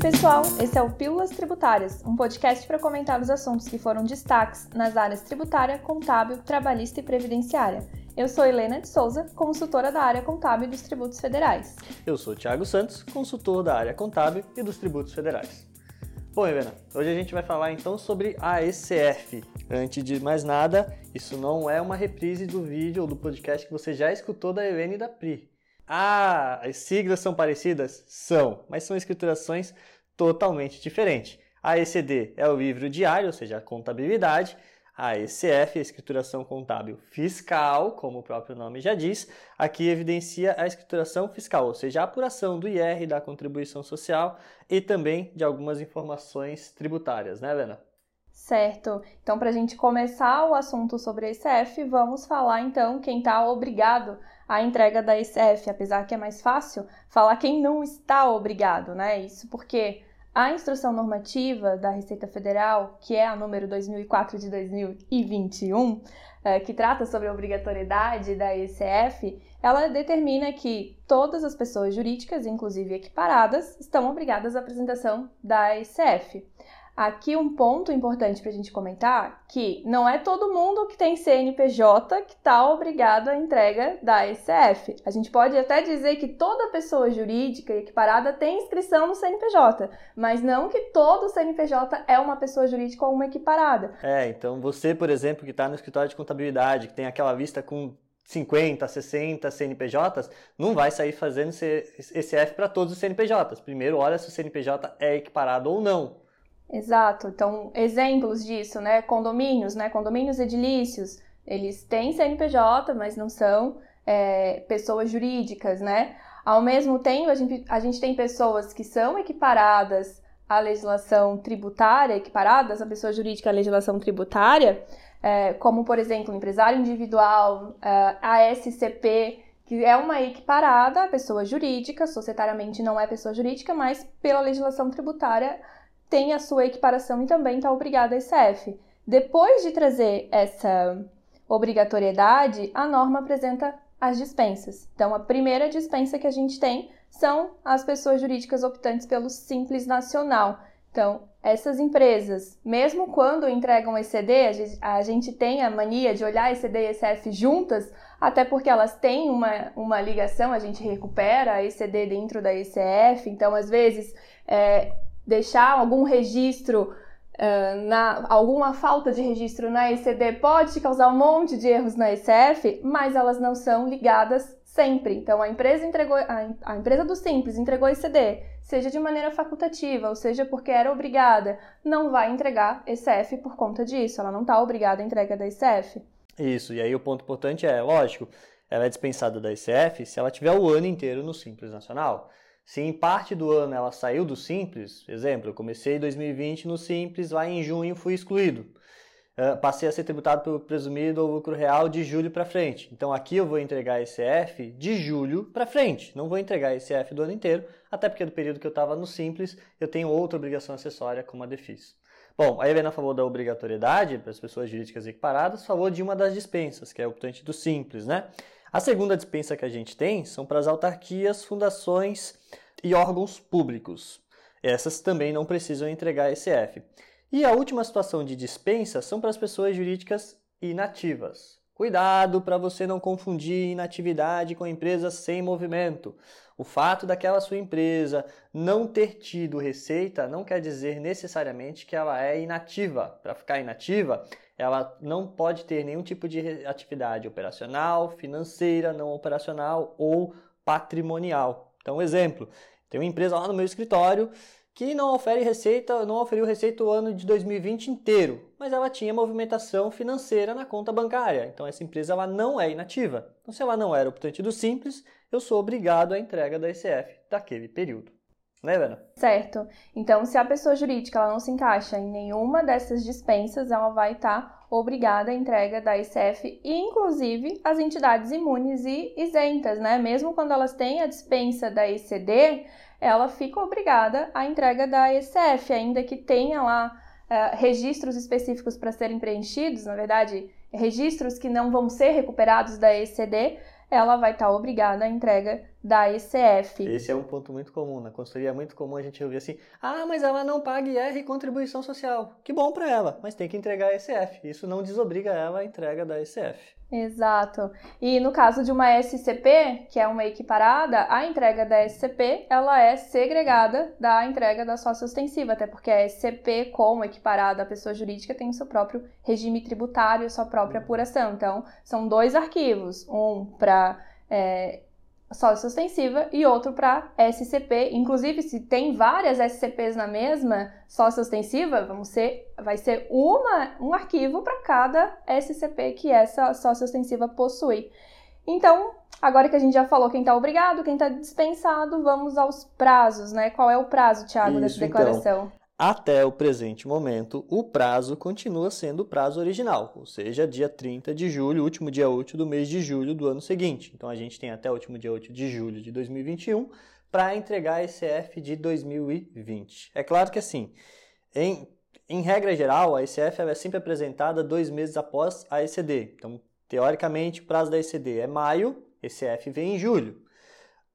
pessoal, esse é o Pílulas Tributárias, um podcast para comentar os assuntos que foram destaques nas áreas tributária, contábil, trabalhista e previdenciária. Eu sou Helena de Souza, consultora da área contábil dos tributos federais. Eu sou Thiago Santos, consultor da área contábil e dos tributos federais. Bom, Helena, hoje a gente vai falar então sobre a ECF. Antes de mais nada, isso não é uma reprise do vídeo ou do podcast que você já escutou da Helena e da Pri. Ah, as siglas são parecidas? São, mas são escriturações totalmente diferentes. A ECD é o livro diário, ou seja, a contabilidade. A ECF, a escrituração contábil fiscal, como o próprio nome já diz, aqui evidencia a escrituração fiscal, ou seja, a apuração do IR, da contribuição social e também de algumas informações tributárias, né, Helena? Certo. Então, para a gente começar o assunto sobre a ICF, vamos falar então quem está obrigado à entrega da ICF, apesar que é mais fácil falar quem não está obrigado, né? Isso porque a instrução normativa da Receita Federal, que é a número 2004 de 2021, é, que trata sobre a obrigatoriedade da ICF, ela determina que todas as pessoas jurídicas, inclusive equiparadas, estão obrigadas à apresentação da ICF. Aqui um ponto importante para a gente comentar, que não é todo mundo que tem CNPJ que está obrigado à entrega da ECF. A gente pode até dizer que toda pessoa jurídica equiparada tem inscrição no CNPJ, mas não que todo CNPJ é uma pessoa jurídica ou uma equiparada. É, então você, por exemplo, que está no escritório de contabilidade, que tem aquela vista com 50, 60 CNPJs, não vai sair fazendo ECF para todos os CNPJs. Primeiro, olha se o CNPJ é equiparado ou não. Exato. Então, exemplos disso, né? Condomínios, né? Condomínios edilícios, eles têm CNPJ, mas não são é, pessoas jurídicas, né? Ao mesmo tempo, a gente, a gente tem pessoas que são equiparadas à legislação tributária, equiparadas à pessoa jurídica à legislação tributária, é, como, por exemplo, empresário individual, é, a SCP, que é uma equiparada à pessoa jurídica, societariamente não é pessoa jurídica, mas pela legislação tributária tem a sua equiparação e também está obrigada a ICF. Depois de trazer essa obrigatoriedade, a norma apresenta as dispensas. Então, a primeira dispensa que a gente tem são as pessoas jurídicas optantes pelo Simples Nacional. Então, essas empresas, mesmo quando entregam ECD, a gente tem a mania de olhar ECD e ECF juntas, até porque elas têm uma, uma ligação, a gente recupera a ECD dentro da ECF, então, às vezes, é, deixar algum registro Uh, na, alguma falta de registro na ECD pode causar um monte de erros na ECF, mas elas não são ligadas sempre. Então, a empresa entregou, a, a empresa do Simples entregou a ECD, seja de maneira facultativa, ou seja porque era obrigada, não vai entregar ECF por conta disso. Ela não está obrigada à entrega da ECF. Isso, e aí o ponto importante é, lógico, ela é dispensada da ECF se ela tiver o ano inteiro no Simples Nacional. Se em parte do ano ela saiu do Simples, exemplo, eu comecei 2020 no Simples, lá em junho fui excluído. Uh, passei a ser tributado pelo presumido ou lucro real de julho para frente. Então aqui eu vou entregar ECF de julho para frente. Não vou entregar ECF do ano inteiro, até porque do período que eu estava no Simples eu tenho outra obrigação acessória como a DEFIS. Bom, a Helena falou da obrigatoriedade para as pessoas jurídicas equiparadas, falou de uma das dispensas, que é o optante do Simples, né? A segunda dispensa que a gente tem são para as autarquias, fundações e órgãos públicos. Essas também não precisam entregar ECF. E a última situação de dispensa são para as pessoas jurídicas inativas. Cuidado para você não confundir inatividade com empresa sem movimento. O fato daquela sua empresa não ter tido receita não quer dizer necessariamente que ela é inativa. Para ficar inativa, ela não pode ter nenhum tipo de atividade operacional, financeira, não operacional ou patrimonial. Então, exemplo, tem uma empresa lá no meu escritório que não ofere receita, não oferiu receita o ano de 2020 inteiro, mas ela tinha movimentação financeira na conta bancária. Então essa empresa ela não é inativa. Então se ela não era optante do simples, eu sou obrigado à entrega da ECF daquele período. Né, Vera? Certo. Então, se a pessoa jurídica ela não se encaixa em nenhuma dessas dispensas, ela vai estar tá obrigada à entrega da ICF, inclusive as entidades imunes e isentas, né? Mesmo quando elas têm a dispensa da ECD, ela fica obrigada à entrega da ICF, ainda que tenha lá uh, registros específicos para serem preenchidos, na verdade, registros que não vão ser recuperados da ECD, ela vai estar tá obrigada à entrega da ECF. Esse é um ponto muito comum. Na consultoria é muito comum a gente ouvir assim: ah, mas ela não paga IR e contribuição social. Que bom para ela, mas tem que entregar a ECF. Isso não desobriga ela a entrega da ECF. Exato. E no caso de uma SCP, que é uma equiparada, a entrega da SCP ela é segregada da entrega da sócia ostensiva, até porque a SCP, como equiparada à pessoa jurídica, tem o seu próprio regime tributário, sua própria apuração. Então, são dois arquivos, um para é, sócio ostensiva e outro para SCP. Inclusive, se tem várias SCPs na mesma sócio ostensiva, vamos ser, vai ser uma, um arquivo para cada SCP que essa sócio ostensiva possui. Então, agora que a gente já falou quem está obrigado, quem está dispensado, vamos aos prazos, né? Qual é o prazo, Thiago, Isso, dessa então. declaração? Então. Até o presente momento, o prazo continua sendo o prazo original, ou seja, dia 30 de julho, último dia útil do mês de julho do ano seguinte. Então a gente tem até o último dia útil de julho de 2021 para entregar a ECF de 2020. É claro que assim, em, em regra geral, a ECF é sempre apresentada dois meses após a ECD. Então, teoricamente, o prazo da ECD é maio, ECF vem em julho.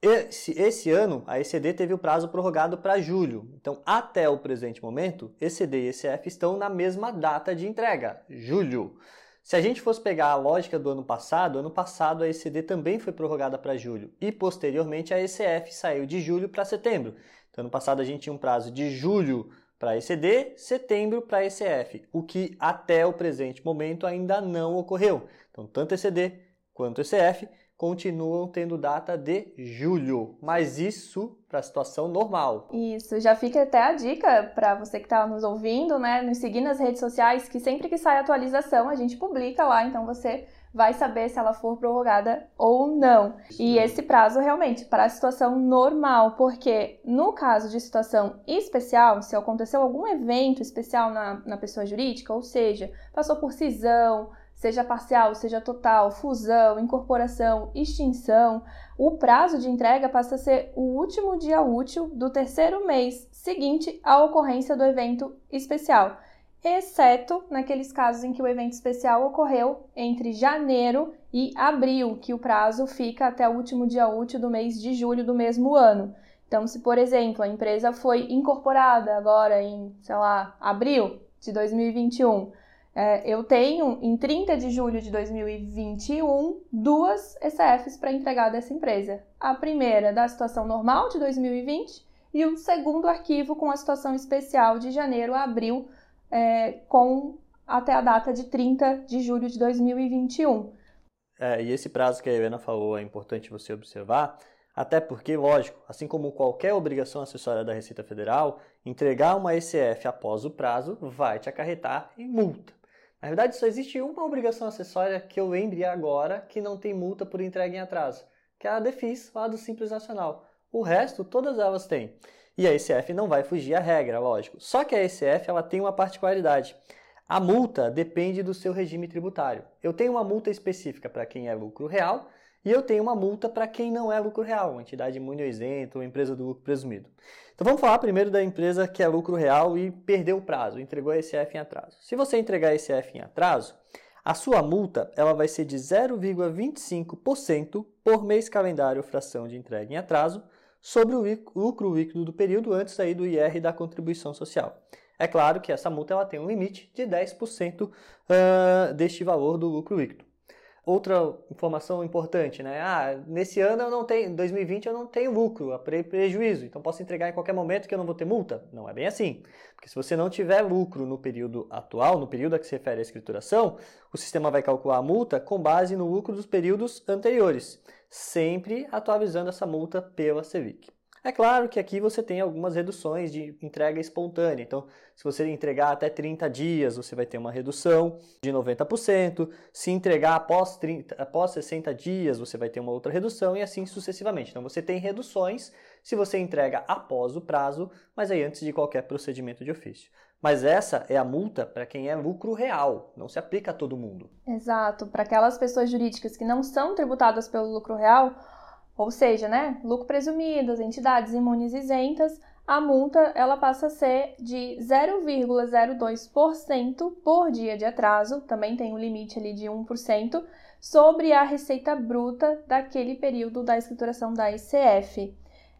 Esse, esse, ano, a ECD teve o prazo prorrogado para julho. Então, até o presente momento, ECD e ECF estão na mesma data de entrega, julho. Se a gente fosse pegar a lógica do ano passado, ano passado a ECD também foi prorrogada para julho e posteriormente a ECF saiu de julho para setembro. Então, ano passado a gente tinha um prazo de julho para ECD, setembro para ECF, o que até o presente momento ainda não ocorreu. Então, tanto ECD quanto ECF continuam tendo data de julho, mas isso para a situação normal. Isso, já fica até a dica para você que está nos ouvindo, né, nos seguir nas redes sociais, que sempre que sai atualização a gente publica lá, então você vai saber se ela for prorrogada ou não. E esse prazo realmente para a situação normal, porque no caso de situação especial, se aconteceu algum evento especial na, na pessoa jurídica, ou seja, passou por cisão, seja parcial, seja total, fusão, incorporação, extinção, o prazo de entrega passa a ser o último dia útil do terceiro mês seguinte à ocorrência do evento especial, exceto naqueles casos em que o evento especial ocorreu entre janeiro e abril, que o prazo fica até o último dia útil do mês de julho do mesmo ano. Então, se por exemplo a empresa foi incorporada agora em, sei lá, abril de 2021, é, eu tenho, em 30 de julho de 2021, duas ECFs para entregar dessa empresa. A primeira da situação normal de 2020 e o segundo arquivo com a situação especial de janeiro a abril, é, com até a data de 30 de julho de 2021. É, e esse prazo que a Helena falou é importante você observar, até porque, lógico, assim como qualquer obrigação acessória da Receita Federal, entregar uma ECF após o prazo vai te acarretar em multa. Na verdade, só existe uma obrigação acessória que eu lembre agora que não tem multa por entrega em atraso, que é a DEFIS lá do Simples Nacional. O resto, todas elas têm. E a ECF não vai fugir à regra, lógico. Só que a ECF ela tem uma particularidade. A multa depende do seu regime tributário. Eu tenho uma multa específica para quem é lucro real e eu tenho uma multa para quem não é lucro real, uma entidade imune ou isento ou empresa do lucro presumido. Então vamos falar primeiro da empresa que é lucro real e perdeu o prazo, entregou a ECF em atraso. Se você entregar a ECF em atraso, a sua multa ela vai ser de 0,25% por mês calendário fração de entrega em atraso sobre o lucro líquido do período antes aí do IR da contribuição social. É claro que essa multa ela tem um limite de 10% uh, deste valor do lucro líquido outra informação importante, né? Ah, nesse ano eu não tenho, 2020 eu não tenho lucro, prejuízo, então posso entregar em qualquer momento que eu não vou ter multa? Não é bem assim. Porque se você não tiver lucro no período atual, no período a que se refere à escrituração, o sistema vai calcular a multa com base no lucro dos períodos anteriores, sempre atualizando essa multa pela Selic. É claro que aqui você tem algumas reduções de entrega espontânea. Então, se você entregar até 30 dias, você vai ter uma redução de 90%. Se entregar após, 30, após 60 dias, você vai ter uma outra redução e assim sucessivamente. Então, você tem reduções se você entrega após o prazo, mas aí antes de qualquer procedimento de ofício. Mas essa é a multa para quem é lucro real, não se aplica a todo mundo. Exato. Para aquelas pessoas jurídicas que não são tributadas pelo lucro real, ou seja, né, lucro presumido, as entidades imunes isentas, a multa ela passa a ser de 0,02% por dia de atraso, também tem um limite ali de 1%, sobre a receita bruta daquele período da escrituração da ICF.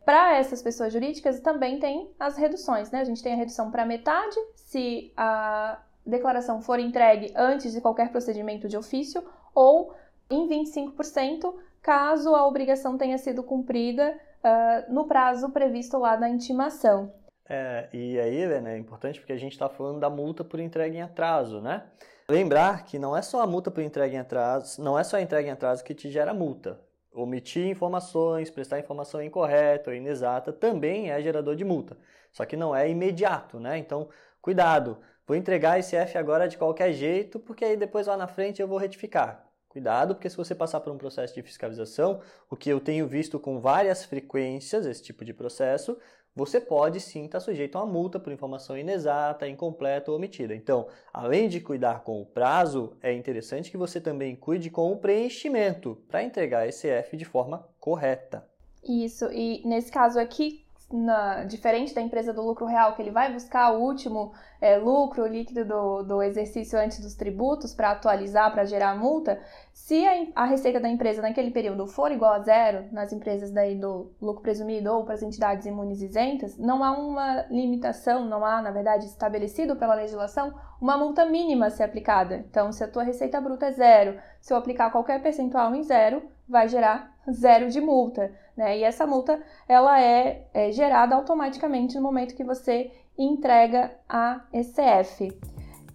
Para essas pessoas jurídicas também tem as reduções, né? A gente tem a redução para metade se a declaração for entregue antes de qualquer procedimento de ofício ou em 25% caso a obrigação tenha sido cumprida uh, no prazo previsto lá na intimação. É, e aí, Helena, é importante porque a gente está falando da multa por entrega em atraso, né? Lembrar que não é só a multa por entrega em atraso, não é só a entrega em atraso que te gera multa. Omitir informações, prestar informação incorreta ou inexata também é gerador de multa. Só que não é imediato, né? Então, cuidado. Vou entregar esse F agora de qualquer jeito, porque aí depois lá na frente eu vou retificar. Cuidado, porque se você passar por um processo de fiscalização, o que eu tenho visto com várias frequências, esse tipo de processo, você pode sim estar sujeito a uma multa por informação inexata, incompleta ou omitida. Então, além de cuidar com o prazo, é interessante que você também cuide com o preenchimento para entregar esse F de forma correta. Isso, e nesse caso aqui, na, diferente da empresa do lucro real, que ele vai buscar o último é, lucro líquido do, do exercício antes dos tributos para atualizar, para gerar multa, se a, a, receita da empresa naquele período for igual a zero, nas empresas daí do lucro presumido ou para as entidades imunes isentas, não há uma limitação, não há, na verdade, estabelecido pela legislação, uma multa mínima a ser aplicada. Então, se a tua receita bruta é zero, se eu aplicar qualquer percentual em zero, vai gerar zero de multa, né? E essa multa ela é, é gerada automaticamente no momento que você entrega a ECF.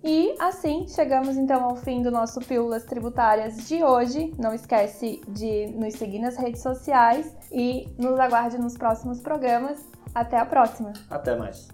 E assim chegamos então ao fim do nosso Pílulas Tributárias de hoje. Não esquece de nos seguir nas redes sociais e nos aguarde nos próximos programas. Até a próxima. Até mais.